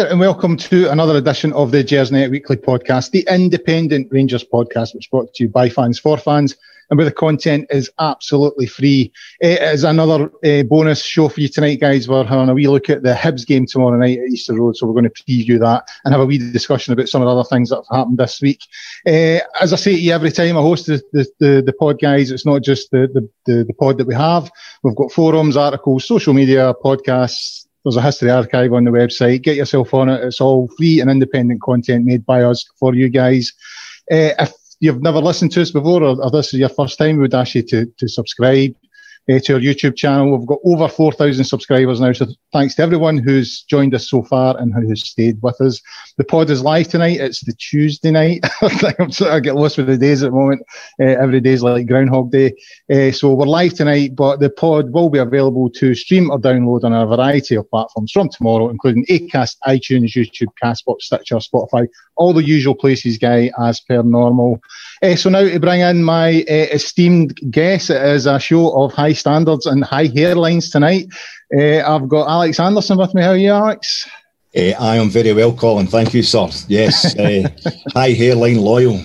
There, and welcome to another edition of the Gersnet Weekly Podcast, the independent Rangers podcast, which brought to you by fans for fans, and where the content is absolutely free. It is another uh, bonus show for you tonight, guys. We're having a wee look at the Hibs game tomorrow night at Easter Road, so we're going to preview that and have a wee discussion about some of the other things that have happened this week. Uh, as I say to you every time I host the, the, the, the pod, guys, it's not just the, the, the pod that we have. We've got forums, articles, social media, podcasts, there's a history archive on the website. Get yourself on it. It's all free and independent content made by us for you guys. Uh, if you've never listened to us before or, or, this is your first time, we would ask you to, to subscribe uh, to our YouTube channel. We've got over 4,000 subscribers now. So thanks to everyone who's joined us so far and who has stayed with us. The pod is live tonight. It's the Tuesday night. Of get lost with the days at the moment. Uh, every day is like Groundhog Day. Uh, so we're live tonight, but the pod will be available to stream or download on a variety of platforms from tomorrow, including Acast, iTunes, YouTube, Castbox, Stitcher, Spotify, all the usual places, guy, as per normal. Uh, so now to bring in my esteemed guest, it is a show of high standards and high hairlines tonight. Uh, I've got Alex Anderson with me. How are you, Alex? Uh, I am very well, Colin. Thank you, sir. Yes, uh, high hairline, loyal.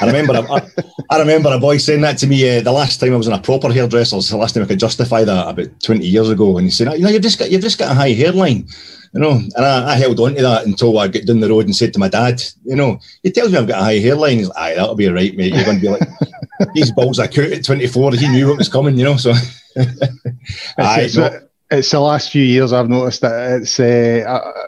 I remember, a, I remember a boy saying that to me uh, the last time I was in a proper hairdresser. the last time I could justify that about twenty years ago. And he said, "You know, you've just got, you've just got a high hairline." You know, and I, I, held on to that until I got down the road and said to my dad, "You know, he tells me I've got a high hairline." He's like, "Aye, that'll be right, mate. You're going to be like these balls are cute at 24." He knew what was coming, you know. So, aye, no it's the last few years I've noticed that it's. Uh,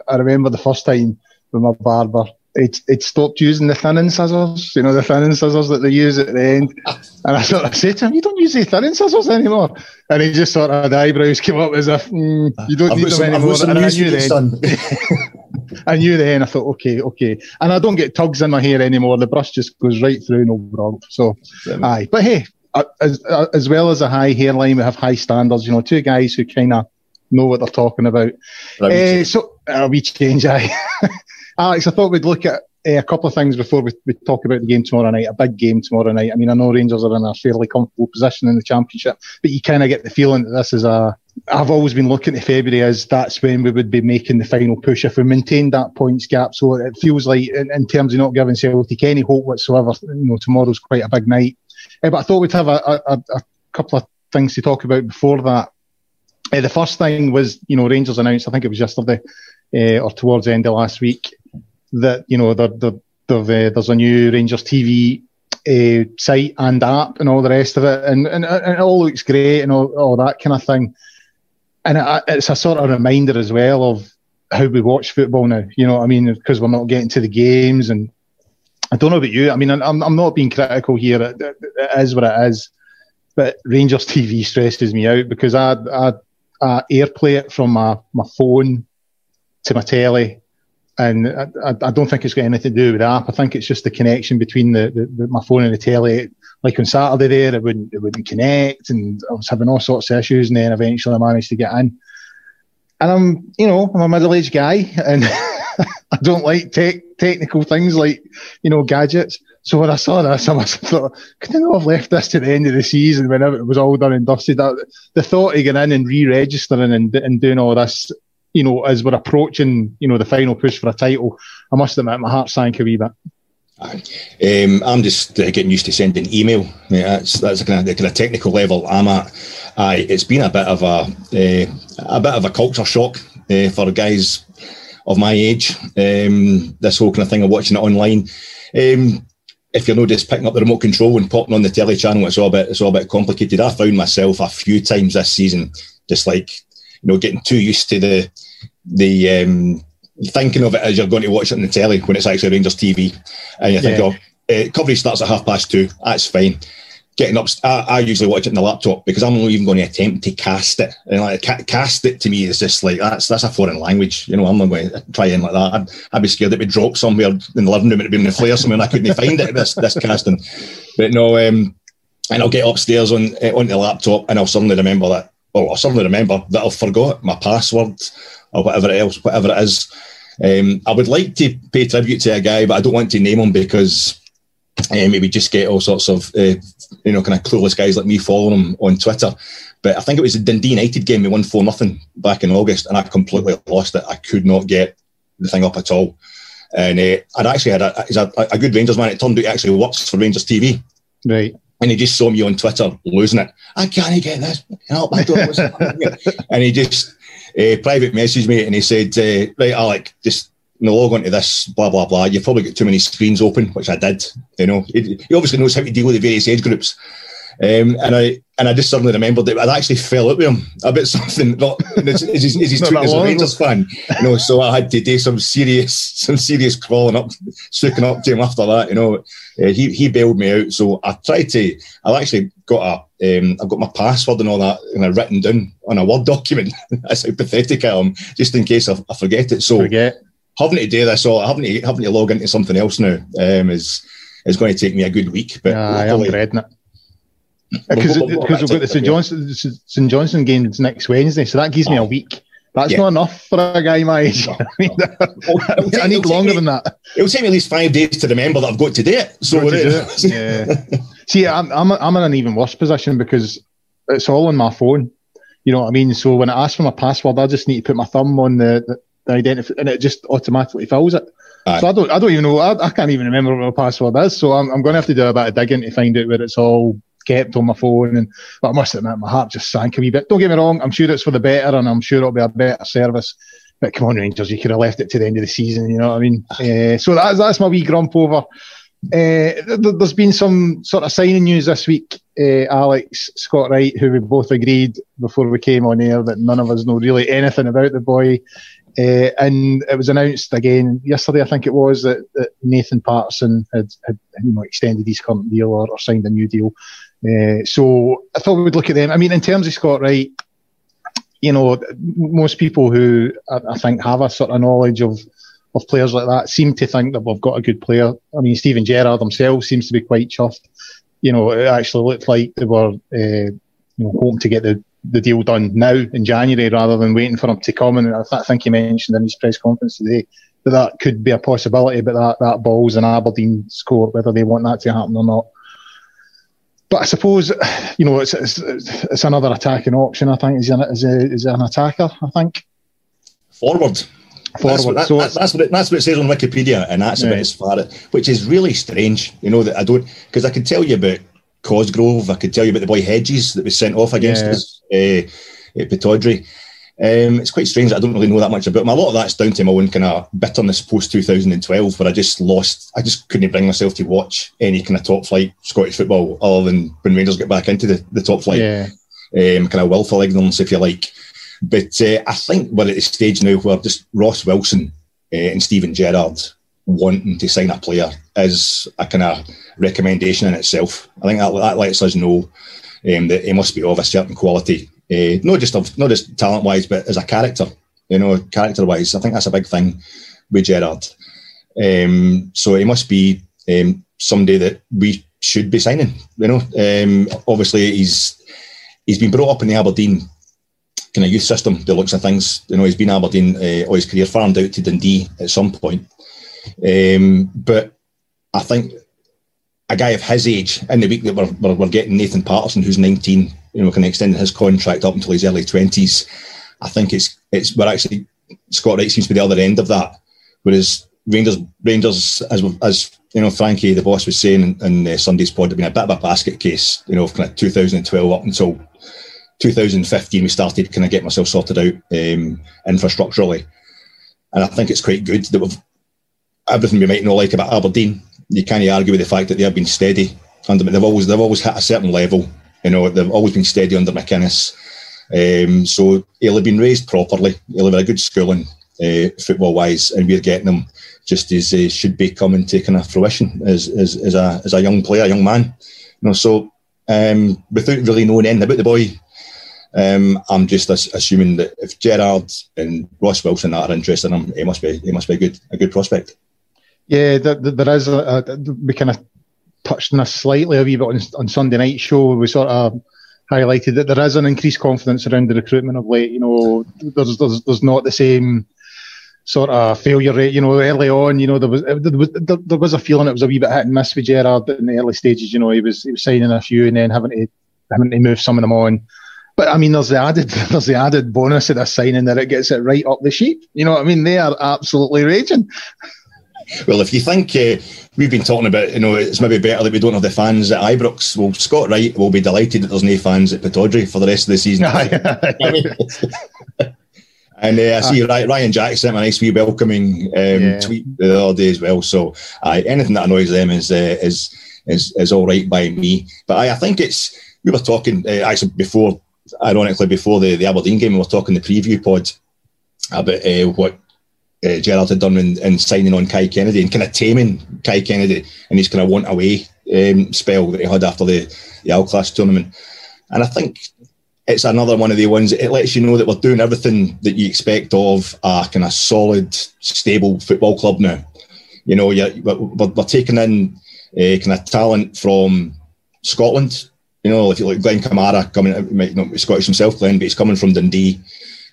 I, I, remember the first time with my barber, it it stopped using the thinning scissors. You know the thinning scissors that they use at the end. And I sort of said to him, "You don't use the thinning scissors anymore." And he just sort of the eyebrows came up as if mm, you don't I've need them some, anymore. And I knew then. I knew then. I thought, okay, okay. And I don't get tugs in my hair anymore. The brush just goes right through, no problem. So, aye. But hey, as, as well as a high hairline, we have high standards. You know, two guys who kind of know what they're talking about. Uh, so uh, we change, aye. Alex, I thought we'd look at uh, a couple of things before we, we talk about the game tomorrow night. A big game tomorrow night. I mean, I know Rangers are in a fairly comfortable position in the championship, but you kind of get the feeling that this is a. I've always been looking to February as that's when we would be making the final push if we maintained that points gap. So it feels like, in, in terms of not giving Celtic any hope whatsoever, you know, tomorrow's quite a big night. Uh, but I thought we'd have a, a, a couple of things to talk about before that. Uh, the first thing was, you know, Rangers announced, I think it was yesterday uh, or towards the end of last week, that, you know, they're, they're, they're, uh, there's a new Rangers TV uh, site and app and all the rest of it. And, and, and it all looks great and all, all that kind of thing. And it, it's a sort of reminder as well of how we watch football now. You know what I mean? Because we're not getting to the games. And I don't know about you. I mean, I'm, I'm not being critical here. It, it, it is what it is. But Rangers TV stresses me out because I, I uh, AirPlay it from my, my phone to my telly. And I, I, don't think it's got anything to do with the app. I think it's just the connection between the, the, the, my phone and the telly. Like on Saturday there, it wouldn't, it wouldn't connect and I was having all sorts of issues and then eventually I managed to get in. And I'm, you know, I'm a middle-aged guy and I don't like tech, technical things like, you know, gadgets. So when I saw this, I must have thought, could I not have left this to the end of the season when it was all done and dusted? That, the thought of getting in and re-registering and, and doing all this, you know, as we're approaching, you know, the final push for a title, I must admit my heart sank a wee bit. Um, I'm just uh, getting used to sending email. Yeah, that's that's kind of the kind of technical level I'm at. Aye, it's been a bit of a uh, a bit of a culture shock uh, for guys of my age. Um, this whole kind of thing of watching it online. Um, if you're not just picking up the remote control and popping on the telly channel, it's all a bit it's all a bit complicated. I found myself a few times this season just like know getting too used to the the um, thinking of it as you're going to watch it on the telly when it's actually Rangers TV, and you think, yeah. oh, uh, coverage starts at half past two. That's fine getting up. I, I, usually watch it in the laptop because I'm not even going to attempt to cast it. And like ca- cast it to me is just like that's that's a foreign language. You know, I'm not going to try in like that. I'd, I'd be scared it would drop somewhere in the living room. It'd be in the flare somewhere, and I couldn't find it. This this casting, but no. Um, and I'll get upstairs on uh, on the laptop, and I'll suddenly remember that. Oh, I'll suddenly remember that I've forgot my password or whatever else, whatever it is. Um, I would like to pay tribute to a guy, but I don't want to name him because um, maybe just get all sorts of uh, you know kind of clueless guys like me following him on Twitter. But I think it was the Dundee United game we won four nothing back in August, and I completely lost it. I could not get the thing up at all. And uh, I'd actually had a, a, a, good Rangers man. It turned out he actually works for Rangers TV. Right. And he just saw me on Twitter losing it. I can't get this. Help my and he just uh, private messaged me and he said, uh, "Right, Alec, just log onto this, blah blah blah. You've probably got too many screens open, which I did. You know, he, he obviously knows how to deal with the various age groups." Um, and I and I just suddenly remembered that I'd actually fell out with him about something. Not is, is, is he's as a Rangers fan, you know. So I had to do some serious, some serious crawling up, sticking up to him after that. You know, uh, he he bailed me out. So I tried to. I actually got a. Um, I've got my password and all that, and I written down on a word document. That's how pathetic I am, just in case I, I forget it. So forget. having to do this, or having to having to log into something else now um, is is going to take me a good week. But yeah, I am dreading it. Because we've got the St Johnstone St Johnstone games next Wednesday, so that gives me a oh. week. That's yeah. not enough for a guy my age. I, mean, I need longer me, than that. It'll take me at least five days to remember that I've got to do it. So to do it. yeah. See, I'm I'm I'm in an even worse position because it's all on my phone. You know what I mean? So when I ask for my password, I just need to put my thumb on the, the, the identity, and it just automatically fills it. Aye. So I don't I don't even know. I, I can't even remember what my password is. So I'm I'm going to have to do a bit of digging to find out where it's all kept on my phone. And but I must admit, my heart just sank a wee bit. Don't get me wrong, I'm sure it's for the better, and I'm sure it'll be a better service. But come on, Rangers, you could have left it to the end of the season. You know what I mean? Uh, so that's that's my wee grump over. Uh, there's been some sort of signing news this week. Uh, Alex Scott Wright, who we both agreed before we came on air that none of us know really anything about the boy. Uh, and it was announced again yesterday, I think it was, that, that Nathan Patterson had, had, you know extended his current deal or, or signed a new deal. Uh, so I thought we would look at them. I mean, in terms of Scott Wright, you know, most people who I, I think have a sort of knowledge of of players like that seem to think that we've got a good player. I mean, Steven Gerrard himself seems to be quite chuffed. You know, it actually looked like they were, uh, you know, hoping to get the, the deal done now in January rather than waiting for him to come. And I, th- I think he mentioned in his press conference today that that could be a possibility, but that, that ball's an Aberdeen score, whether they want that to happen or not but I suppose you know it's, it's, it's another attacking option. I think is an, is, a, is an attacker. I think forward. Forward. That's what, that, so that, that's what it, that's what it says on Wikipedia, and that's yeah. about as far which is really strange. You know that I don't because I could tell you about Cosgrove, I could tell you about the boy Hedges that was sent off against yeah. us uh, at Pittodrie. Um, it's quite strange. I don't really know that much about him. A lot of that's down to my own kind of bitterness post 2012, where I just lost. I just couldn't bring myself to watch any kind of top flight Scottish football other than when Rangers get back into the, the top flight. Yeah. Um, kind of willful ignorance, if you like. But uh, I think we're at the stage now where just Ross Wilson uh, and Steven Gerrard wanting to sign a player is a kind of recommendation in itself. I think that, that lets us know um, that he must be of a certain quality uh, not just of, not just talent wise, but as a character. You know, character wise, I think that's a big thing with Gerrard. Um, so he must be um, somebody that we should be signing. You know, um, obviously he's he's been brought up in the Aberdeen kind of youth system. The looks of things, you know, he's been Aberdeen uh, all his career, farmed out to Dundee at some point. Um, but I think a guy of his age in the week that we're, we're, we're getting Nathan Patterson, who's 19, you know, kind of extending his contract up until his early twenties. I think it's it's we're actually Scott Wright seems to be the other end of that. Whereas Rangers Rangers as as you know, Frankie the boss was saying in, in uh, Sunday's pod, have been a bit of a basket case. You know, kind of 2012 up until 2015, we started kind of get myself sorted out um, infrastructurally, and I think it's quite good that we've everything we might not like about Aberdeen. You can't argue with the fact that they have been steady under. They've always they've always hit a certain level you know, they've always been steady under McInnes. Um, so he'll have been raised properly. He'll have had a good schooling, uh, football wise, and we're getting him just as he should be coming to kind of fruition as, as, as, a, as a young player, a young man. You know, so um, without really knowing anything about the boy, um, I'm just assuming that if Gerrard and Ross Wilson are interested in him, he must be he must be a good a good prospect. Yeah, there, there is a, a, we kind of touched on this slightly a wee bit on, on Sunday night show. We sort of highlighted that there is an increased confidence around the recruitment of late. You know, there's there's, there's not the same sort of failure rate. You know, early on, you know, there was there was, there was a feeling it was a wee bit hit and miss with Gerrard in the early stages. You know, he was he was signing a few and then having to having to move some of them on. But I mean, there's the added there's the added bonus of this signing that it gets it right up the sheep. You know what I mean? They are absolutely raging. Well, if you think uh, we've been talking about, you know, it's maybe better that we don't have the fans at Ibrox. Well, Scott Wright will be delighted that there's no fans at Pittodrie for the rest of the season. and uh, I see Ryan Jack sent a nice wee welcoming um, yeah. tweet the other day as well. So uh, anything that annoys them is uh, is is is all right by me. But I, I think it's we were talking uh, actually before, ironically before the, the Aberdeen game, we were talking the preview pod about uh, what uh, Gerrard had done in, in, signing on Kai Kennedy and kind of taming Kai Kennedy and his kind of want away um, spell that he had after the, the Al Class tournament. And I think it's another one of the ones, it lets you know that we're doing everything that you expect of a kind of solid, stable football club now. You know, we're, we're, taking in uh, kind of talent from Scotland. You know, if you look Glenn Kamara coming, might not be Scottish himself, Glenn, but he's coming from Dundee.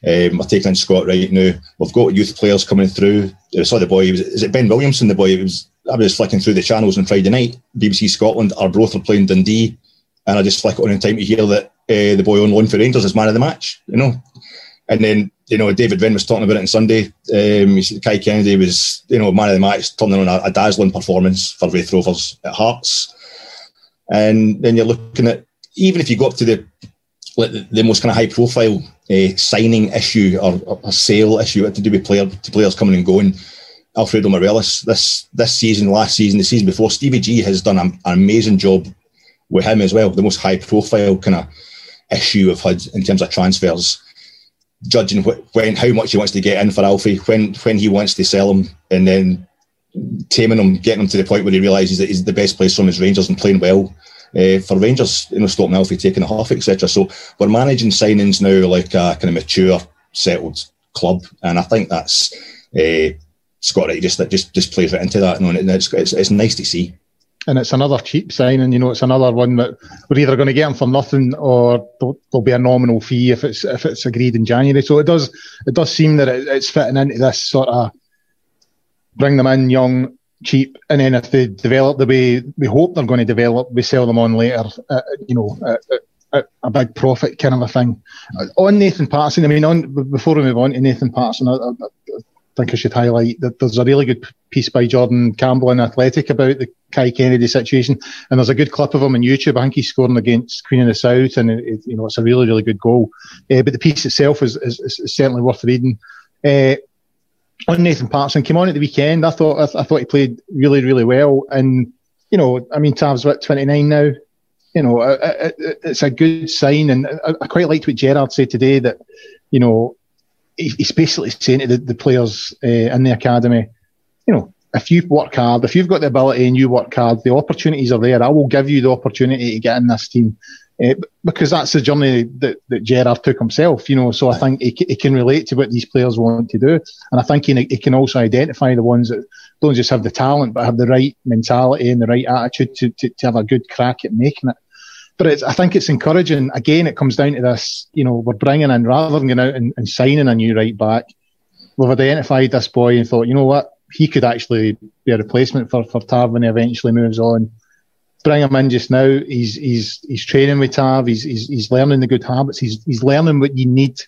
Um, we're taking in Scott Wright now. We've got youth players coming through. I saw the boy. Was, is it Ben Williamson? The boy. was. I was flicking through the channels on Friday night. BBC Scotland. Arbroath are playing Dundee, and I just flick on in time to hear that uh, the boy on loan for Rangers is man of the match. You know, and then you know David Vinn was talking about it on Sunday. Um, Kai Kennedy was you know man of the match, turning on a, a dazzling performance for Raith Rovers at Hearts. And then you're looking at even if you go up to the the most kind of high profile uh, signing issue or a sale issue to do with player players coming and going. Alfredo Morelos this this season, last season, the season before, Stevie G has done an, an amazing job with him as well. The most high profile kind of issue we've had in terms of transfers, judging wh- when how much he wants to get in for Alfie, when when he wants to sell him, and then taming him, getting him to the point where he realises that he's the best place from his Rangers and playing well uh, for Rangers, you know, stopping Alfie taking a half, etc. So we're managing signings now like a kind of mature, settled club, and I think that's uh, Scott Wright just that just just plays right into that, and it's, it's it's nice to see. And it's another cheap signing, you know. It's another one that we're either going to get him for nothing, or there'll, be a nominal fee if it's if it's agreed in January. So it does it does seem that it, it's fitting into this sort of bring them in young, cheap, and then if they develop the way we hope they're going to develop, we sell them on later. Uh, you know, uh, a big profit kind of a thing. Uh, on Nathan Patterson, I mean, on before we move on to Nathan Patterson, I, I, I, think I should highlight that there's a really good piece by Jordan Campbell in Athletic about the Kai Kennedy situation, and there's a good clip of him on YouTube. I think he's scoring against Queen of the South, and it, it, you know it's a really really good goal. Uh, but the piece itself is, is, is certainly worth reading. Uh, on Nathan Patterson came on at the weekend. I thought I, I, thought he played really really well, and you know, I mean, Tav's what 29 now. You know, uh, uh, uh, it's a good sign, and I, quite liked what Gerrard said today that you know he's basically saying to the, the players uh, in the academy, you know, if you work hard, if you've got the ability and you work hard, the opportunities are there. I will give you the opportunity to get in this team. Uh, because that's the journey that, that Gerrard took himself, you know. So I think he, he can relate to what these players want to do, and I think he, he can also identify the ones that don't just have the talent but have the right mentality and the right attitude to, to, to have a good crack at making it. But I think it's encouraging. Again, it comes down to this, you know, we're bringing in rather than going out and, and signing a new right back. We've identified this boy and thought, you know what, he could actually be a replacement for for Tav when he eventually moves on bring him in just now. He's he's he's training with Tav. He's he's, he's learning the good habits. He's he's learning what you need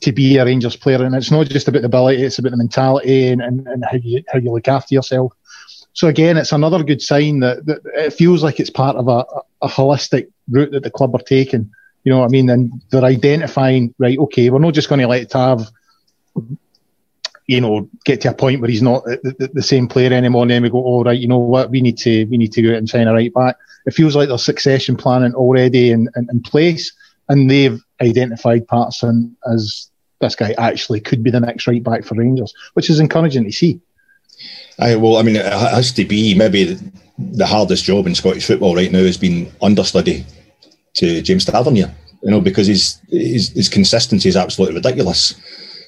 to be a Rangers player, and it's not just about the ability; it's about the mentality and, and, and how you how you look after yourself. So again, it's another good sign that, that it feels like it's part of a, a holistic route that the club are taking. You know what I mean? And they're identifying, right, okay, we're not just going to let Tav you know, get to a point where he's not the, the, same player anymore, and then we go, all oh, right, you know what, we need to we need to go out and sign a right back. It feels like there's succession planning already in, in, in place, and they've identified Patterson as this guy actually could be the next right back for Rangers, which is encouraging to see. I, well, I mean, it has to be maybe the hardest job in Scottish football right now has been understudy to James Tavernier, you know, because his, his, his consistency is absolutely ridiculous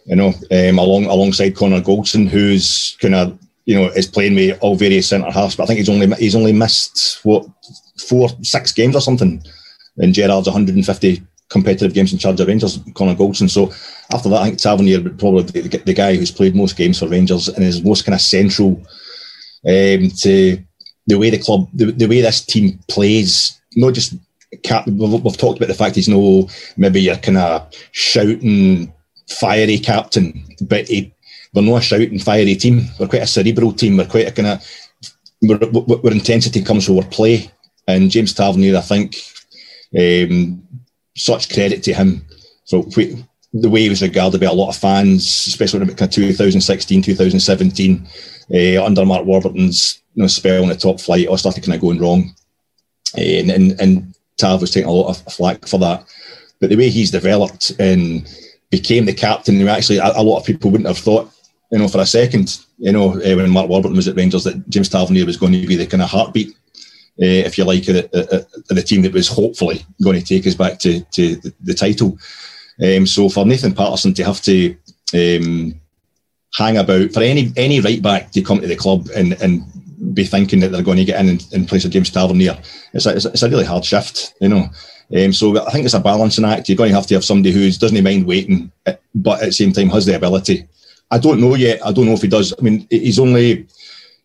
you know, um, along alongside Connor Goldson, who's kind of you know is playing with all various centre halves. But I think he's only he's only missed what four six games or something in Gerrard's 150 competitive games in charge of Rangers, Connor Goldson. So after that, I think Tavernier would probably be the guy who's played most games for Rangers and is most kind of central um, to the way the club, the, the way this team plays, not just cap, we've, we've, talked about the fact he's no maybe your kind of shouting, fiery captain, but he, we're not a shouting, fiery team. We're quite a cerebral team. We're quite a kind of where, intensity comes from our play. And James Tavernier, I think, um, such credit to him. So we, the way he was regarded by a lot of fans, especially of 2016, 2017, uh, under Mark Warburton's you know, spell in the top flight, all started kind of going wrong. And, and, and Tav was taking a lot of flack for that. But the way he's developed and became the captain, and actually, a, a lot of people wouldn't have thought, you know, for a second, you know, uh, when Mark Warburton was at Rangers, that James Tavernier was going to be the kind of heartbeat, uh, if you like, of the, the, team that was hopefully going to take us back to, to the, the title. Um, so for Nathan Patterson to have to um, hang about for any any right back to come to the club and, and be thinking that they're going to get in in, place of James Tavernier, it's a, it's a really hard shift, you know. Um, so I think it's a balancing act. You're going to have to have somebody who doesn't mind waiting, but at the same time has the ability. I don't know yet. I don't know if he does. I mean, he's only.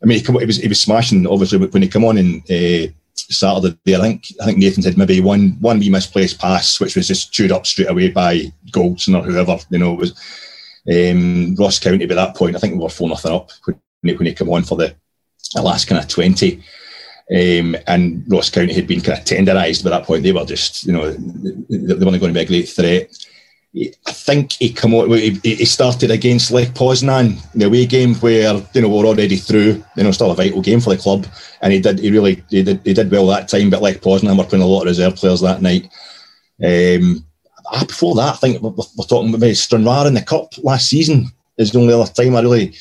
I mean, he, was he was smashing obviously when he came on in uh, Saturday. I think I think Nathan said maybe one one wee misplaced pass, which was just chewed up straight away by Goldson or whoever. You know, it was um, Ross County by that point. I think we were four nothing up when he, when he came on for the, the last kind of twenty. Um, and Ross County had been kind of tenderised by that point. They were just, you know, they weren't going to be a great threat. I think he come on, he started against Lech Poznan, in the away game where you know we're already through. You know, still a vital game for the club, and he did. He really he did. He did well that time. But Lech Poznan were playing a lot of reserve players that night. Um, ah, before that, I think we're, we're talking about Stranraer in the cup last season. Is the only other time I really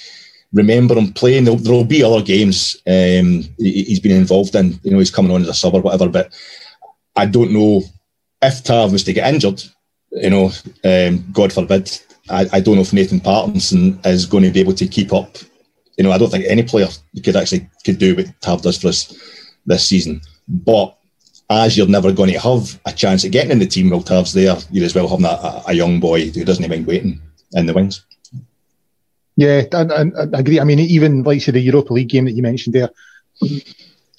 remember him playing. There'll, there'll be other games um, he, has been involved in. You know, he's coming on as a sub or whatever. But I don't know if Tav was to get injured you know, um, God forbid, I, I, don't know if Nathan Patterson is going to be able to keep up. You know, I don't think any player could actually could do what Tav does for us this season. But as you're never going to have a chance at getting in the team while Tav's there, you're as well having a, a young boy who doesn't even waiting in the wings. Yeah, and, I agree. I mean, even like say the Europa League game that you mentioned there,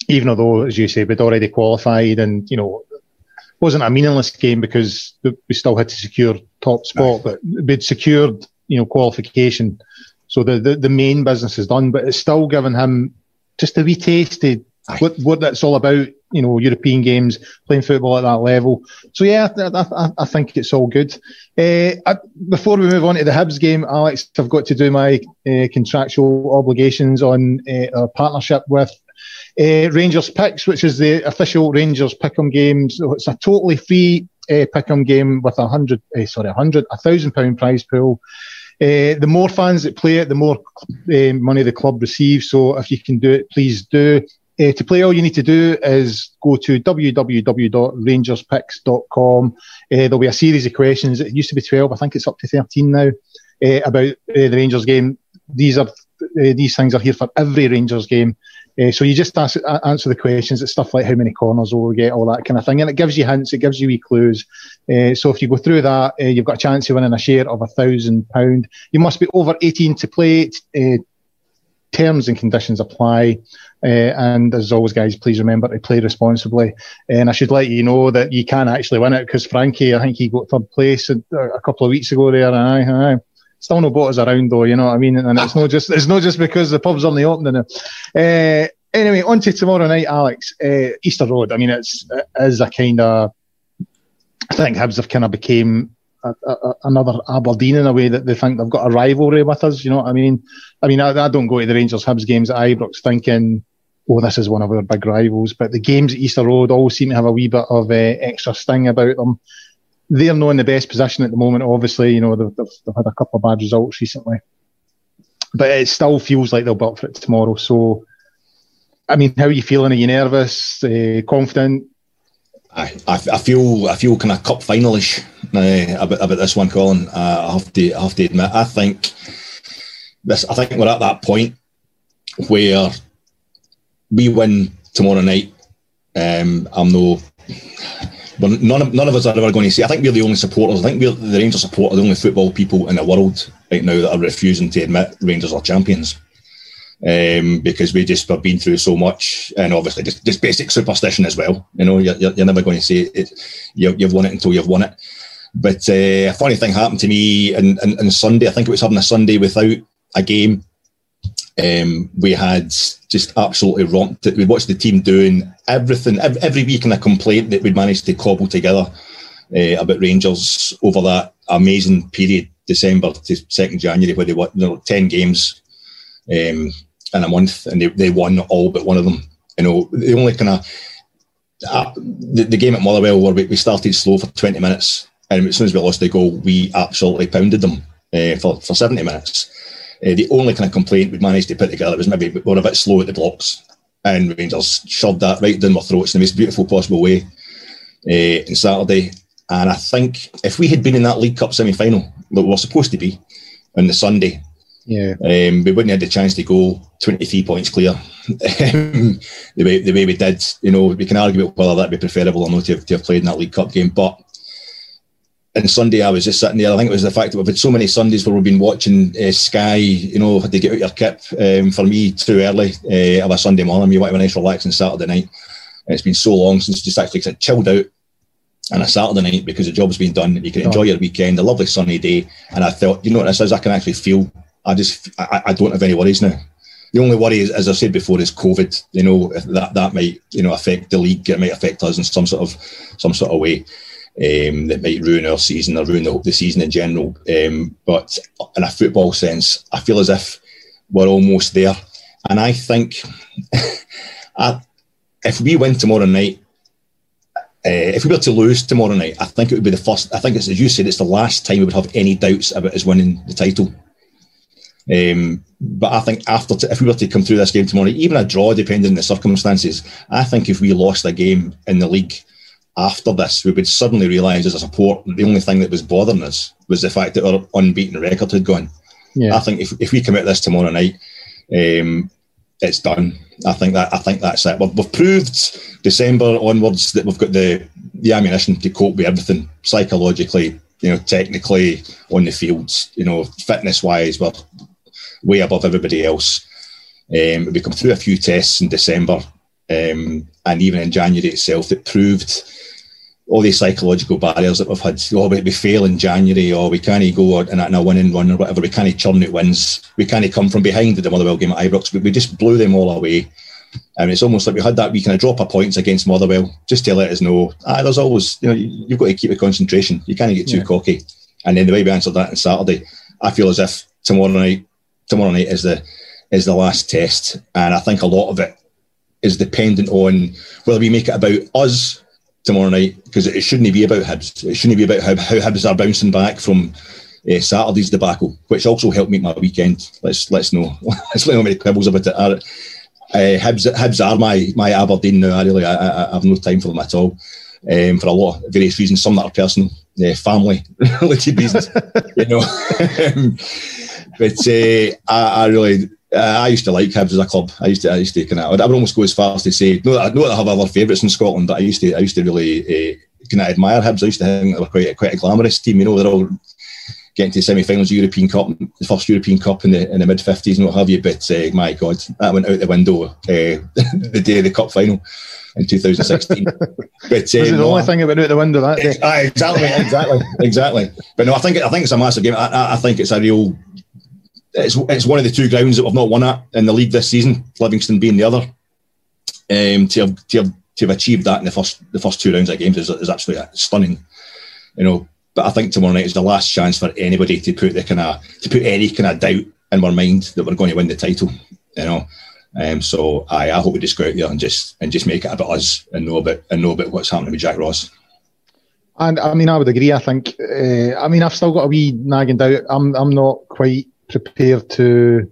even although, as you say, we'd already qualified and you know wasn't a meaningless game because we still had to secure top spot, but we'd secured, you know, qualification. So the, the, the main business is done, but it's still given him just a wee taste of what, what that's all about, you know, European games, playing football at that level. So yeah, I, I, I think it's all good. Uh, I, before we move on to the Hibs game, Alex, I've got to do my uh, contractual obligations on uh, our partnership with uh, Rangers Picks, which is the official Rangers Pick'em game. So it's a totally free uh, Pick'em game with a hundred, uh, sorry, a hundred, a thousand pound prize pool. Uh, the more fans that play it, the more money the club receives. So if you can do it, please do. Uh, to play, all you need to do is go to www.rangerspicks.com. Uh, there'll be a series of questions. It used to be 12. I think it's up to 13 now uh, about the Rangers game. These are these things are here for every Rangers game. So you just ask, answer the questions. It's stuff like how many corners will we get, all that kind of thing, and it gives you hints, it gives you wee clues. So if you go through that, you've got a chance of winning a share of a thousand pound. You must be over eighteen to play. Terms and conditions apply. and as always, guys, please remember to play responsibly. And I should let you know that you can actually win it because Frankie, I think he got third place a, a couple of weeks ago there, and I, I still no bottles around though, you know what I mean? And it's not just it's not just because the pubs aren't opening. Uh, anyway, on to tomorrow night, Alex. Uh, Easter Road. I mean, it's it is a kind of. I think Hibs have kind of became a, a, another Aberdeen in a way that they think they've got a rivalry with us. You know what I mean? I mean, I, I don't go to the Rangers Hibs games at Ibrox thinking, "Oh, this is one of our big rivals." But the games at Easter Road all seem to have a wee bit of uh, extra sting about them they're not in the best position at the moment. Obviously, you know they've, they've, they've, had a couple of bad results recently, but it still feels like they'll up for it tomorrow. So, I mean, how are you feeling? Are you nervous? Uh, confident? I, I, I feel I feel kind of cup finalish uh, about about this one, Colin. Uh, I have to I have to admit, I think this. I think we're at that point where we win tomorrow night. Um, I'm no but none of, none of us are ever going to see. I think we're the only supporters. I think we're the Rangers supporter, the only football people in the world right now that are refusing to admit Rangers are champions. um, because we just have been through so much, and obviously just, just basic superstition as well. You know, you're, you're never going to say it, you, have won it until you've won it. But uh, a funny thing happened to me on, on, on Sunday. I think it was having a Sunday without a game. Um, we had just absolutely romped it. We watched the team doing everything, every, week in a complaint that we'd managed to cobble together uh, about Rangers over that amazing period, December to 2nd January, where they won you know, 10 games um, in a month and they, they won all but one of them. You know, the only kind of uh, the, the, game at Motherwell where we, we, started slow for 20 minutes and as soon as we lost the goal, we absolutely pounded them uh, for, for 70 minutes. Uh, the only kind of complaint we managed to put together was maybe we were a bit slow at the blocks and Rangers shoved that right down our throats in the most beautiful possible way uh, on Saturday. And I think if we had been in that League Cup semi final that we were supposed to be on the Sunday, yeah, um, we wouldn't have had the chance to go 23 points clear the way the way we did. You know, we can argue about whether that'd be preferable or not to have, to have played in that League Cup game, but. And Sunday, I was just sitting there. I think it was the fact that we've had so many Sundays where we've been watching uh, Sky. You know, had to get out your kip. Um, for me, too early uh, of a Sunday morning. You want to have a nice, relaxing Saturday night. And it's been so long since just actually chilled out on a Saturday night because the job's been done. You can enjoy your weekend, a lovely sunny day. And I thought, you know what this is? I can actually feel I just I, I don't have any worries now. The only worry is, as I said before, is COVID. You know that that might you know affect the league. It might affect us in some sort of some sort of way. Um, that might ruin our season or ruin the, the season in general. Um, but in a football sense, I feel as if we're almost there. And I think I, if we win tomorrow night, uh, if we were to lose tomorrow night, I think it would be the first. I think it's as you said, it's the last time we would have any doubts about us winning the title. Um, but I think after, t- if we were to come through this game tomorrow, even a draw, depending on the circumstances, I think if we lost a game in the league after this, we would suddenly realise as a support the only thing that was bothering us was the fact that our unbeaten record had gone. Yeah. I think if, if we commit this tomorrow night, um, it's done. I think that I think that's it. We've, we've proved December onwards that we've got the the ammunition to cope with everything psychologically, you know, technically on the fields, you know, fitness wise, we're way above everybody else. Um, we come through a few tests in December, um, and even in January itself, it proved all these psychological barriers that we've had. Oh, we, we fail in January, or we can't go in a, in a winning run, or whatever. We can't churn out wins. We can't come from behind the Motherwell game at Ibrox. We, we just blew them all away. And it's almost like we had that week kind of drop of points against Motherwell just to let us know, ah, there's always, you know, you've got to keep a concentration. You can't get too yeah. cocky. And then the way we answered that on Saturday, I feel as if tomorrow night tomorrow night is the is the last test, and I think a lot of it is dependent on whether we make it about us tomorrow night because it shouldn't be about Hibs. It shouldn't be about how, how Hibs are bouncing back from uh, Saturday's debacle, which also helped make my weekend. Let's let's know. let's let know many quibbles about it. Uh, Hibs, Hibs are my my Aberdeen now. I really I, I, I have no time for them at all. Um, for a lot of various reasons, some that are personal, uh, family related reasons, you know. Um, but uh, I, I, really, uh, I used to like Hibs as a club. I used to, I used to kind of, I would almost go as far as to say, no, I know that I have other favourites in Scotland, but I used to, I used to really uh, kind of admire Hibs. I used to think they were quite, quite a glamorous team. You know, they're all getting to the semi-finals of European Cup, the first European Cup in the in the mid fifties and what have you. But uh, my God, that went out the window uh, the day of the cup final in 2016. but uh, was it the no, only thing that went out the window that day? exactly, exactly, exactly. But no, I think I think it's a massive game. I, I think it's a real it's it's one of the two grounds that we've not won at in the league this season. Livingston being the other. Um, to have to have to have achieved that in the first the first two rounds of games is, is absolutely stunning. You know, but I think tomorrow night is the last chance for anybody to put the kind of to put any kind of doubt in our mind that we're going to win the title. You know. Um, so I, I hope we just go out there and just and just make it about us and know about and know about what's happening with Jack Ross. And I mean, I would agree. I think. Uh, I mean, I've still got a wee nagging doubt. I'm I'm not quite prepared to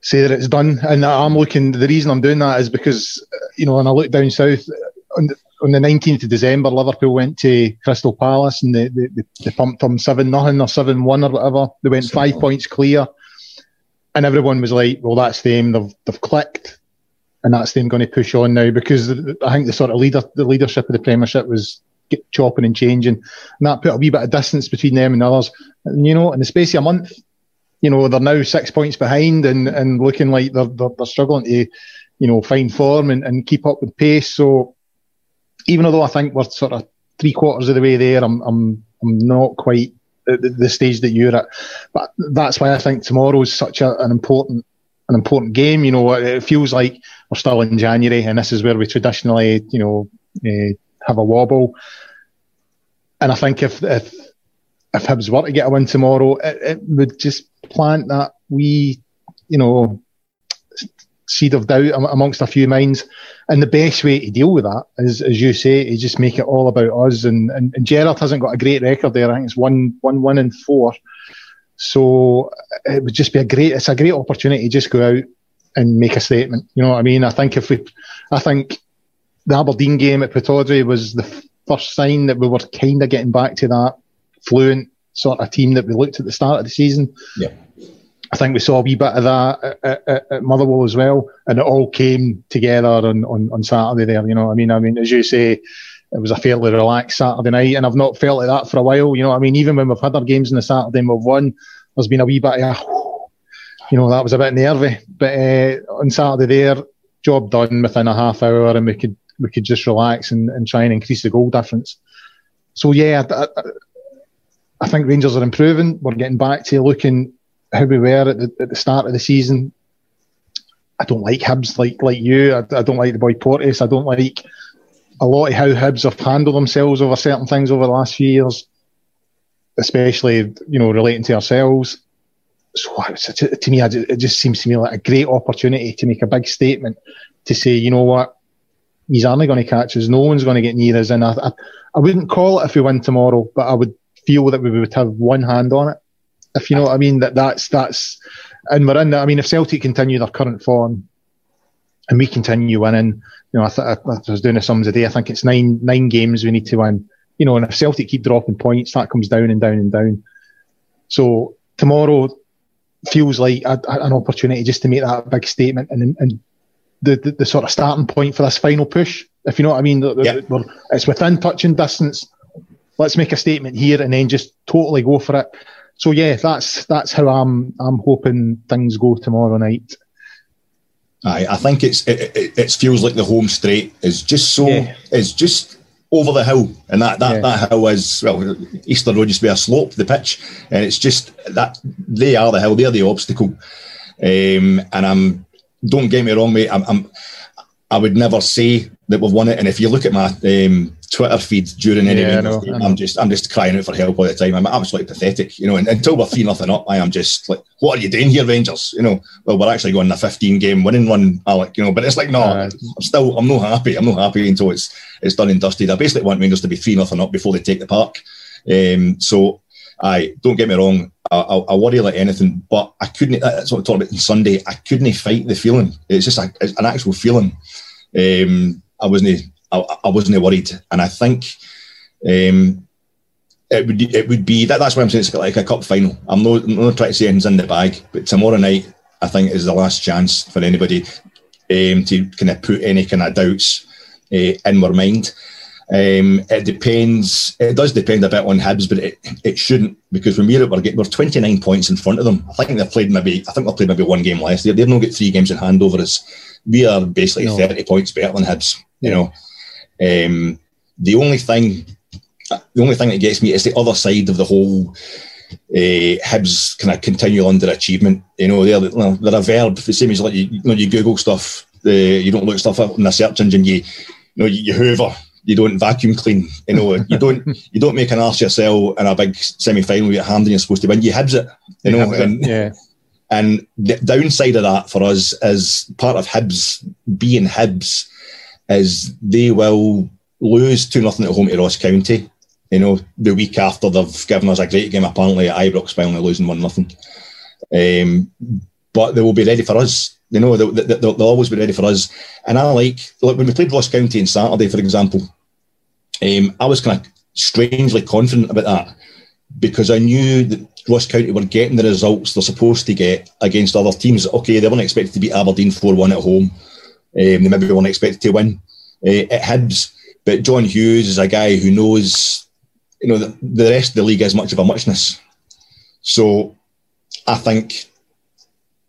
say that it's done. And I'm looking. The reason I'm doing that is because you know when I look down south on the, on the 19th of December, Liverpool went to Crystal Palace and they, they, they pumped them seven nothing or seven one or whatever. They went five points clear, and everyone was like, "Well, that's them. They've they've clicked." And that's them going to push on now because I think the sort of leader, the leadership of the Premiership was chopping and changing, and that put a wee bit of distance between them and others. And you know, in the space of a month, you know, they're now six points behind and, and looking like they're, they're, they're struggling to, you know, find form and, and keep up with pace. So even though I think we're sort of three quarters of the way there, I'm, I'm, I'm not quite at the, the stage that you're at. But that's why I think tomorrow is such a, an important, an important game. You know, it feels like we're still in January and this is where we traditionally, you know, uh, have a wobble. And I think if, if, if Hibs were to get a win tomorrow, it, it would just plant that we, you know, seed of doubt amongst a few minds. And the best way to deal with that is, as you say, is just make it all about us. And, and, and Gerrard hasn't got a great record there. I think it's one, one, one and four. So uh, it would just be a great, it's a great opportunity to just go out and make a statement. You know what I mean? I think if we, I think the Aberdeen game at Pittodrie was the first sign that we were kind of getting back to that fluent sort of team that we looked at the start of the season. Yeah. I think we saw a wee bit of that at, at, at, Motherwell as well, and it all came together on, on, on Saturday there. You know, I mean, I mean, as you say, it was a fairly relaxed Saturday night, and I've not felt like that for a while. You know, I mean, even when we've had our games on the Saturday and we've won, there's been a wee bit of, you know, that was a bit nervy. But uh, on Saturday there, job done within a half hour, and we could we could just relax and, and try and increase the goal difference. So yeah, I, I, I think Rangers are improving. We're getting back to looking how we were at the, at the start of the season. I don't like Hibs like like you. I, I don't like the boy Porteous. I don't like a lot of how Hibs have handled themselves over certain things over the last few years, especially you know relating to ourselves. So to, me, it just seems to me like a great opportunity to make a big statement to say, you know what, he's only going to catch us. No one's going to get near us. And I, I, I wouldn't call it if we win tomorrow, but I would feel that we would have one hand on it. If you know what I mean, that that's that's, and we're in that. I mean, if Celtic continue their current form, and we continue winning, you know, I, th- I was doing the sums a day. I think it's nine nine games we need to win. You know, and if Celtic keep dropping points, that comes down and down and down. So tomorrow feels like a, a, an opportunity just to make that big statement and, and the, the, the, sort of starting point for this final push. If you know what I mean, yep. it's within touching distance let's make a statement here and then just totally go for it. So yeah, that's that's how I'm I'm hoping things go tomorrow night. I I think it's it, it, it feels like the home straight is just so yeah. is just over the hill, and that that, yeah. that hill is well Easter Road used to be a slope, the pitch, and it's just that they are the hill, they're the obstacle. Um, and I'm don't get me wrong, mate. I'm, I'm I would never say that we've won it. And if you look at my um, Twitter feed during any yeah, know, I'm just I'm just crying out for help all the time. I'm absolutely pathetic, you know. And until we're three nothing up, I am just like, what are you doing here, Rangers? You know, well, we're actually going a 15 game winning run, Alec. You know, but it's like, no, uh, I'm still I'm not happy. I'm not happy until it's it's done and dusted. I basically want Rangers to be three nothing up before they take the park. Um, so, I don't get me wrong. I, I, I, worry like anything, but I couldn't. That's what I talked about on Sunday. I couldn't fight the feeling. It's just a, it's an actual feeling. Um, I wasn't I, I wasn't worried, and I think um, it would it would be that. That's why I'm saying it's like a cup final. I'm not, I'm not trying to say anything's in the bag, but tomorrow night I think is the last chance for anybody um, to kind of put any kind of doubts uh, in their mind. Um, it depends. It does depend a bit on Hibs, but it, it shouldn't because when we're we're, getting, we're 29 points in front of them. I think they've played maybe. I think they've played maybe one game less. They've, they've not got three games in hand over us. We are basically no. 30 points better than Hibs. You know, um, the only thing, the only thing that gets me is the other side of the whole uh, Hibs kind of continual underachievement. You know, they're, they're a verb. The same as like you, you know, you Google stuff, uh, you don't look stuff up in a search engine. You, you know, you, you hoover. You don't vacuum clean. You know, you don't you don't make an arse yourself in a big semi final with your hand and you're supposed to win. You Hibs it. You, you know, and, yeah. And the downside of that for us is part of Hibs being Hibs is they will lose 2 nothing at home to Ross County. You know, the week after they've given us a great game, apparently at Ibrox by only losing 1 nothing. Um, but they will be ready for us. You know, they'll, they'll, they'll, always be ready for us. And I like, like when we played Ross County on Saturday, for example, um, I was kind of strangely confident about that because I knew that Ross County were getting the results they're supposed to get against other teams. Okay, they weren't expected to beat Aberdeen 4 1 at home. Um, they maybe weren't expected to win uh, at Hibs. But John Hughes is a guy who knows, you know, the, the rest of the league is much of a muchness. So I think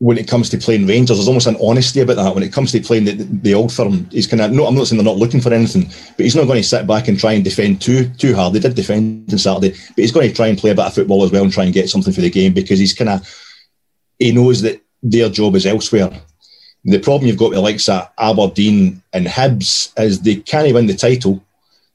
when it comes to playing Rangers, there's almost an honesty about that. When it comes to playing the, the old firm, he's kind of no. I'm not saying they're not looking for anything, but he's not going to sit back and try and defend too too hard. They did defend on Saturday, but he's going to try and play a bit of football as well and try and get something for the game because he's kind of he knows that their job is elsewhere. The problem you've got with the likes of Aberdeen and Hibs is they can't win the title,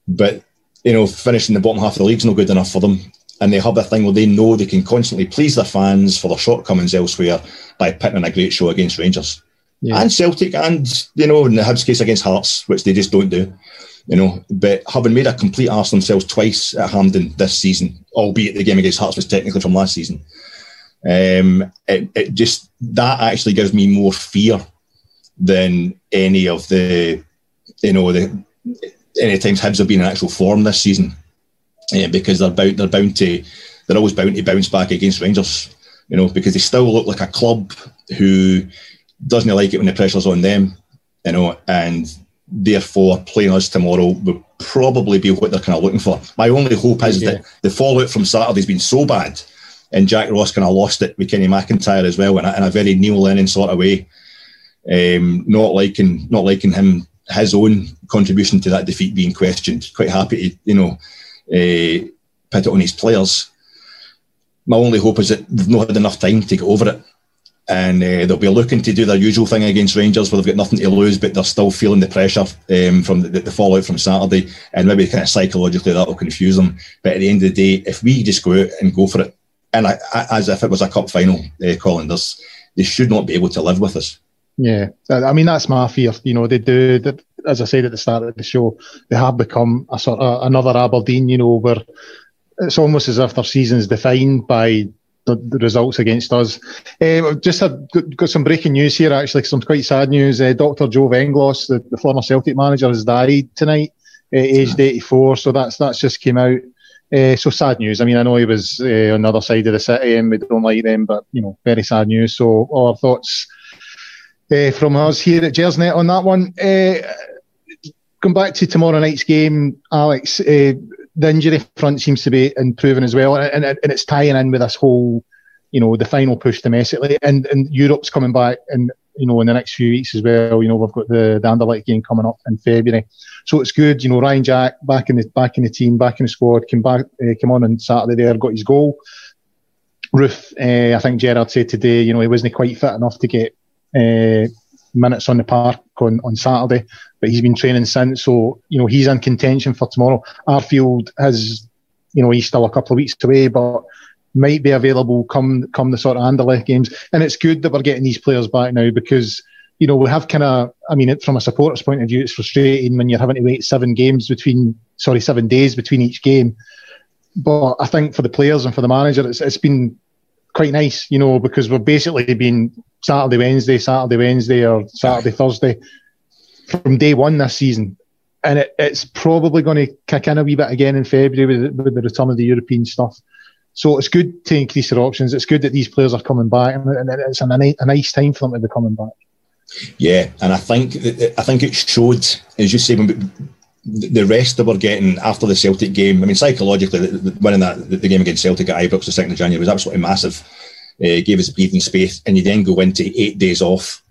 but you know finishing the bottom half of the league's not good enough for them and they have a thing where they know they can constantly please their fans for their shortcomings elsewhere by putting on a great show against Rangers yeah. and Celtic, and you know in the Hibs case against Hearts, which they just don't do. You know, but having made a complete arse themselves twice at Hampden this season, albeit the game against Hearts was technically from last season, um, it, it just that actually gives me more fear than any of the, you know, the any times Hibs have been in actual form this season uh, because they're bound they're bound to they're always bound to bounce back against Rangers, you know, because they still look like a club who doesn't like it when the pressure's on them, you know, and therefore playing us tomorrow would probably be what they're kind of looking for. My only hope is yeah. that the fallout from Saturday's been so bad, and Jack Ross kind of lost it with Kenny McIntyre as well in a, in a very Neil Lennon sort of way, um, not liking not liking him his own contribution to that defeat being questioned. Quite happy to you know uh, put it on his players. My only hope is that they've not had enough time to get over it. And uh, they'll be looking to do their usual thing against Rangers where they've got nothing to lose, but they're still feeling the pressure um, from the, the, fallout from Saturday. And maybe kind of psychologically that will confuse them. But at the end of the day, if we just go out and go for it, and I, I, as if it was a cup final, uh, Colin, they should not be able to live with us. Yeah, I mean that's my fear. You know, they do. They, as I said at the start of the show, they have become a sort of another Aberdeen. You know, where it's almost as if their season is defined by the, the results against us. Uh, just had got some breaking news here actually. Some quite sad news. Uh, Dr. Joe Venglos, the, the, former Celtic manager, has died tonight, uh, aged 84. So that's that's just came out. Uh, so sad news. I mean, I know he was uh, on the other side of the city, and we don't like them, but you know, very sad news. So all our thoughts uh, from us here at Gersnet on that one. Uh, going back to tomorrow night's game, Alex, uh, the injury front seems to be improving as well, and, and, and, it's tying in with this whole, you know, the final push domestically, and and Europe's coming back, and you know, in the next few weeks as well. You know, we've got the the Anderlecht game coming up in February, so it's good. You know, Ryan Jack back in the back in the team, back in the squad, came back, uh, came on on Saturday there, got his goal. Roofe, uh, I think Gerrard said today, you know, he wasn't quite fit enough to get uh, minutes on the park on, on Saturday, but he's been training since. So, you know, he's in contention for tomorrow. Arfield has, you know, he's still a couple of weeks away, but might be available come come the sort of Anderlecht games. And it's good that we're getting these players back now because, you know, we have kind of, I mean, from a supporter's point of view, it's frustrating when you're having to wait seven games between, sorry, seven days between each game. But I think for the players and for the manager, it's, it's been quite nice, you know, because we've basically been Saturday, Wednesday, Saturday, Wednesday, or Saturday, Thursday from day one this season. And it, it's probably going to kick in a wee bit again in February with, with, the return of the European stuff. So it's good to increase their options. It's good that these players are coming back, and, it's a, a nice time for them to be coming back. Yeah, and I think I think it showed, as you say, the rest that we're getting after the Celtic game, I mean, psychologically, winning that the game against Celtic at Ibrox the second of January was absolutely massive. Uh, gave us breathing space, and you then go into eight days off.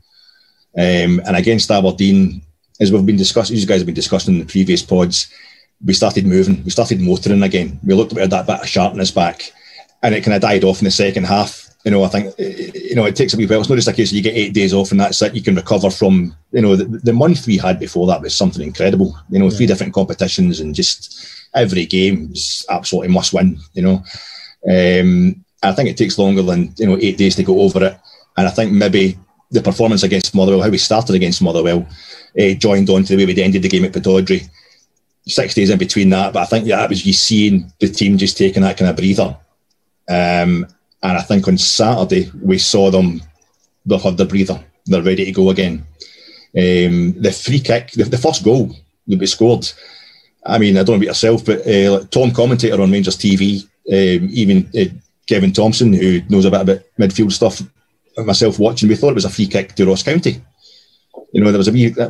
Um, and against Aberdeen, as we've been discussing, you guys have been discussing in the previous pods, we started moving, we started motoring again. We looked at that bit of sharpness back, and it kind of died off in the second half you know, I think you know it takes a wee while. It's not just a case of you get eight days off and that's it. You can recover from you know the, the month we had before that was something incredible. You know, yeah. three different competitions and just every game is absolutely must win. You know, um, I think it takes longer than you know eight days to go over it. And I think maybe the performance against Motherwell, how we started against Motherwell, uh, joined on to the way we ended the game at Pittodrie. Six days in between that, but I think yeah, that was you seeing the team just taking that kind of breather. Um, and I think on Saturday we saw them, they've had the breather. They're ready to go again. Um, the free kick, the, the, first goal that we scored, I mean, I don't know about yourself, but uh, Tom, commentator on Rangers TV, um, even uh, Kevin Thomson, who knows a bit about midfield stuff, myself watching, we thought it was a free kick to Ross County. You know, there was a wee, uh,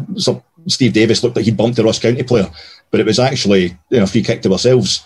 Steve Davis looked like he bumped the Ross County player, but it was actually you know, a free kick to ourselves.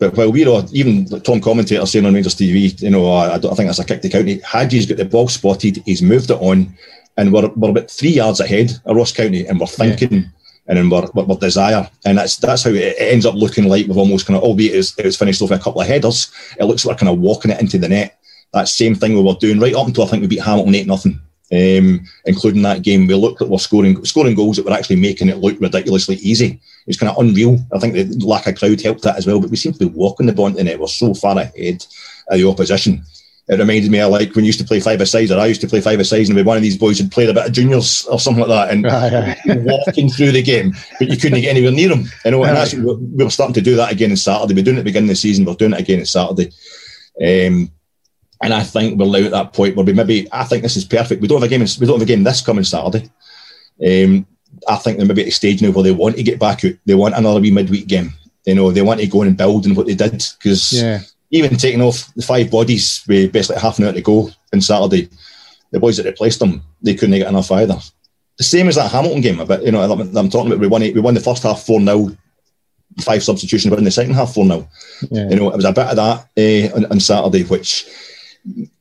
But while we're all, even Tom commentator saying on Rangers TV, you know, I, I think that's a kick to county. Hagi's got the ball spotted, he's moved it on, and we're, we're about three yards ahead of Ross County, and we're thinking. Yeah. And then we're, we're, we're, desire, and that's that's how it ends up looking like. We've almost kind of, albeit it's, it's finished off a couple of headers, it looks like we're kind of walking it into the net. That same thing we were doing right up until I think we beat Hamilton eight nothing um, including that game. We looked like we're scoring scoring goals that were actually making it look ridiculously easy. It was kind of unreal. I think the lack of crowd helped that as well. But we seem to be walking the ball in it. We're so far ahead of the opposition. It reminded me of like when you used to play five sides, or I used to play five a sides, and one of these boys had played a bit of juniors or something like that, and walking through the game, but you couldn't get anywhere near them. You know, and that's, we were starting to do that again on Saturday. We're doing it at the beginning of the season. We're doing it again on Saturday. Um, and I think we're now at that point where we maybe I think this is perfect. We don't have a game. We don't have a game this coming Saturday. Um, I think they're maybe at a stage now where they want to get back out. They want another wee midweek game. You know, they want to go and build on what they did because yeah. even taking off the five bodies with basically half an hour to go on Saturday, the boys that replaced them they couldn't get enough either. The same as that Hamilton game. But you know, I'm talking about we won. We won the first half four 0 five substitutions, but in the second half four 0 yeah. You know, it was a bit of that uh, on, on Saturday, which it,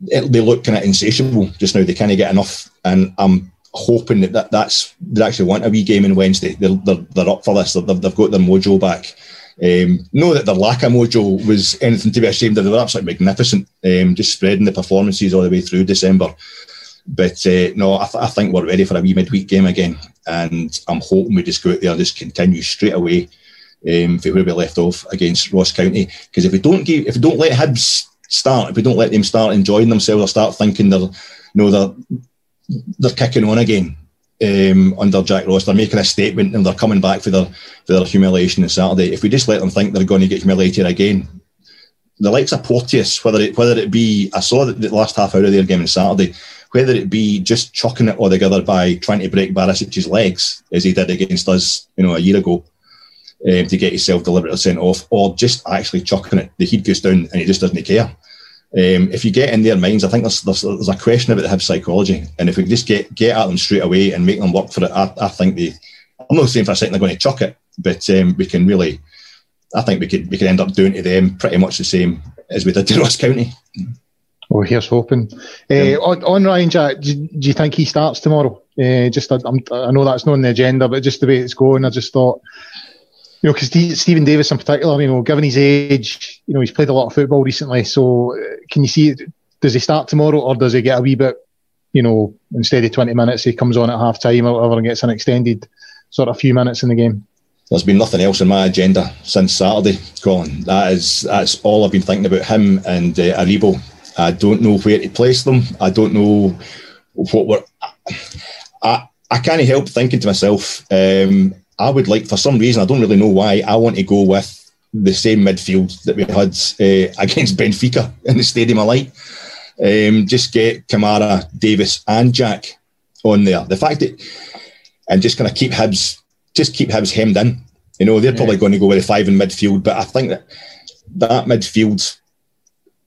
they look kind of insatiable just now. They kind of get enough, and I'm hoping that, that that's they actually want a wee game on Wednesday. They're, they're, they're up for this. they have got their mojo back. Um, know that the lack of mojo was anything to be ashamed of. They were absolutely magnificent, um, just spreading the performances all the way through December. But uh, no, I, th- I, think we're ready for a wee midweek game again, and I'm hoping we just go out there and just continue straight away um, for where we left off against Ross County. Because if we don't give, if we don't let Hibs start, if we don't let them start enjoying themselves or start thinking they're, you know, they're, they're kicking on again um, under Jack Ross, they're making a statement and they're coming back for their, for their humiliation on Saturday. If we just let them think they're going to get humiliated again, the likes of Porteous, whether it, whether it be, I saw the last half hour of their game on Saturday, whether it be just chucking it all together by trying to break Barisic's legs, as he did against us, you know, a year ago, um, to get himself deliberately sent off, or just actually chucking it. The heat goes down and he just doesn't care. Um, if you get in their minds, I think there's, there's, there's a question about the Hibs psychology, and if we just get get at them straight away and make them work for it, I, I think they. I'm not saying for a second they're going to chuck it, but um, we can really. I think we could we could end up doing to them pretty much the same as we did to Ross County. Well, here's hoping. Uh, on, on, Ryan Jack, do, do, you think he starts tomorrow? Uh, just I, I know that's not on the agenda, but just the way it's going, I just thought you know, because Steven Davis in particular, you know, given his age, you know, he's played a lot of football recently. So, uh, can you see, does he start tomorrow or does he get a wee bit, you know, instead of 20 minutes, he comes on at half time or whatever and gets an extended sort of few minutes in the game? There's been nothing else on my agenda since Saturday, Colin. That is, that's all I've been thinking about him and uh, Aribo. I don't know where to place them. I don't know what we're. I, I can't help thinking to myself, um, I would like, for some reason, I don't really know why, I want to go with the same midfield that we had uh, against Benfica in the Stadium of Light. Um, just get Kamara, Davis, and Jack on there. The fact that, and just kind of keep Hibs, just keep Hibs hemmed in. You know, they're yeah. probably going to go with a five in midfield, but I think that that midfield,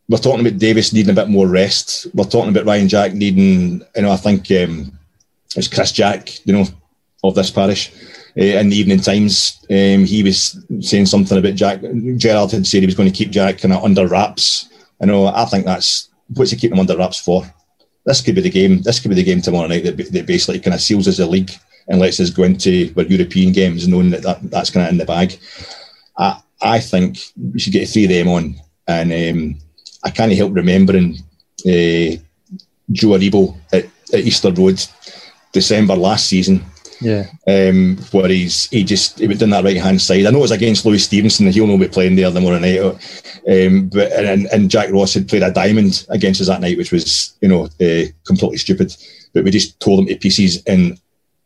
we're talking about Davis needing a bit more rest. We're talking about Ryan Jack needing, you know, I think um, it's Chris Jack, you know, of this parish uh, in the evening times. Um, he was saying something about Jack. Gerrard had said he was going to keep Jack kind of under wraps. I know. I think that's what's he keeping him under wraps for. This could be the game. This could be the game tomorrow night that, that basically kind of seals us the league and lets us go into our European games, knowing that, that that's kind of in the bag. I I think we should get three of them on, and um, I can't help remembering uh, Joe Aribo at, at Easter Road, December last season yeah. Um, where he's he just he went down that right hand side. I know it was against Lewis Stevenson. He'll know be playing there the more night. Um, but and, and Jack Ross had played a diamond against us that night, which was you know uh, completely stupid. But we just tore them to pieces. And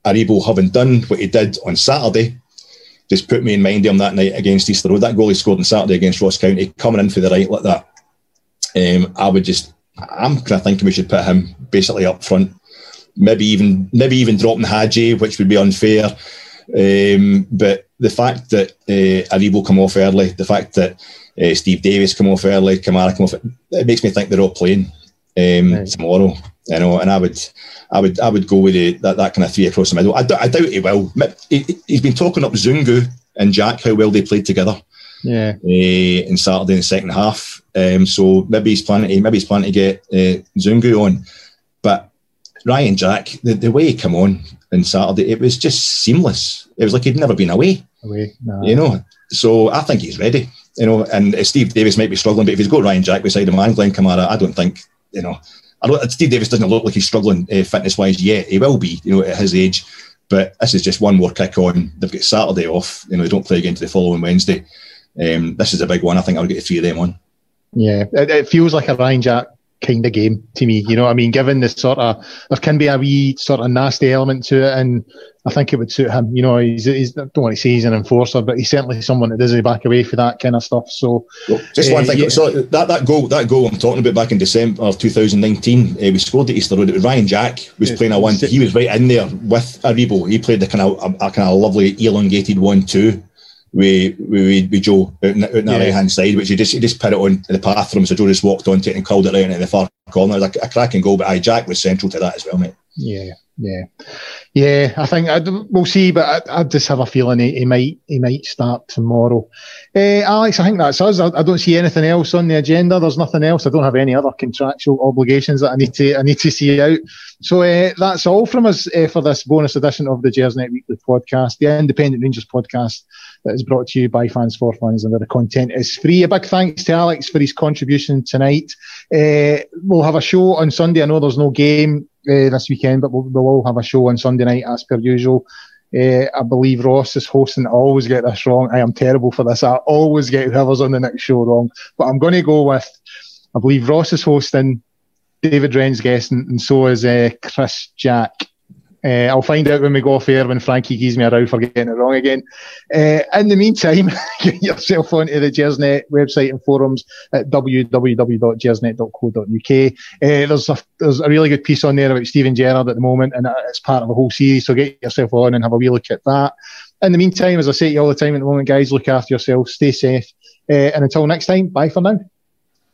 Aribo, having done what he did on Saturday, just put me in mind of him that night against Easter Road. That goal he scored on Saturday against Ross County, coming in for the right like that. Um, I would just, I'm kind of thinking we should put him basically up front maybe even maybe even dropping Hagi, which would be unfair. Um, but the fact that uh, Aribo come off early, the fact that uh, Steve Davis come off early, Kamara come off, it makes me think they're all playing um, right. tomorrow. You know, and I would, I would, I would go with the, that, that kind of three across the middle. I, d- I doubt he will. He, has been talking up Zungu and Jack how well they played together. Yeah. Uh, in Saturday in the second half. Um, so maybe he's planning to maybe he's planning to get uh, Zungu on. Ryan Jack, the, the way he came on on Saturday, it was just seamless. It was like he'd never been away. Away, nah. you know. So I think he's ready. You know, and Steve Davis might be struggling, but if he's got Ryan Jack beside him and Glenn Kamara, I don't think you know. I don't, Steve Davis doesn't look like he's struggling uh, fitness wise yet. He will be, you know, at his age. But this is just one more kick on. They've got Saturday off. You know, they don't play again to the following Wednesday. Um, this is a big one. I think I'll get the three of them on. Yeah, it, it feels like a Ryan Jack kind of game to me. You know, I mean, given the sort of there can be a wee sort of nasty element to it, and I think it would suit him. You know, he's, he's I don't want to say he's an enforcer, but he's certainly someone that doesn't back away for that kind of stuff. So, well, just uh, one thing. Yeah. So that, that goal, that goal I'm talking about back in December of 2019, uh, we scored at Easter Road. It was Ryan Jack was playing a one. He was right in there with Aribo. He played the kind of a, a kind of lovely elongated one-two with, with, with Joe out in, out in yeah. the right hand side, which he just he just put it on the pathroom. So Joe just walked onto it and called it right into the far corner. It was a, a cracking goal, but I Jack was central to that as well, mate. Yeah, yeah, yeah. I think I, we'll see, but I, I, just have a feeling he, he might he might start tomorrow. Uh, Alex, I think that's us. I, I, don't see anything else on the agenda. There's nothing else. I don't have any other contractual obligations that I need to I need to see out. So uh, that's all from us uh, for this bonus edition of the Gersnet Weekly podcast, the Independent Rangers podcast that is brought to you by fans for fans and where the content is free. A big thanks to Alex for his contribution tonight. Uh, we'll have a show on Sunday. I know there's no game uh, this weekend, but we'll, we'll all have a show on Sunday night as per usual. Uh, I believe Ross is hosting. I always get this wrong. I am terrible for this. I always get whoever's on the next show wrong. But I'm going to go with, I believe Ross is hosting, David Wren's guesting, and so is uh, Chris Jack. Uh, I'll find out when we go off air when Frankie gives me a row for getting it wrong again. Uh, in the meantime, get yourself onto the Gersnet website and forums at www.gersnet.co.uk. Uh, there's a there's a really good piece on there about Steven Gerrard at the moment, and it's part of a whole series. So get yourself on and have a wee look at that. In the meantime, as I say to you all the time at the moment, guys, look after yourselves, stay safe, and until next time, bye for now.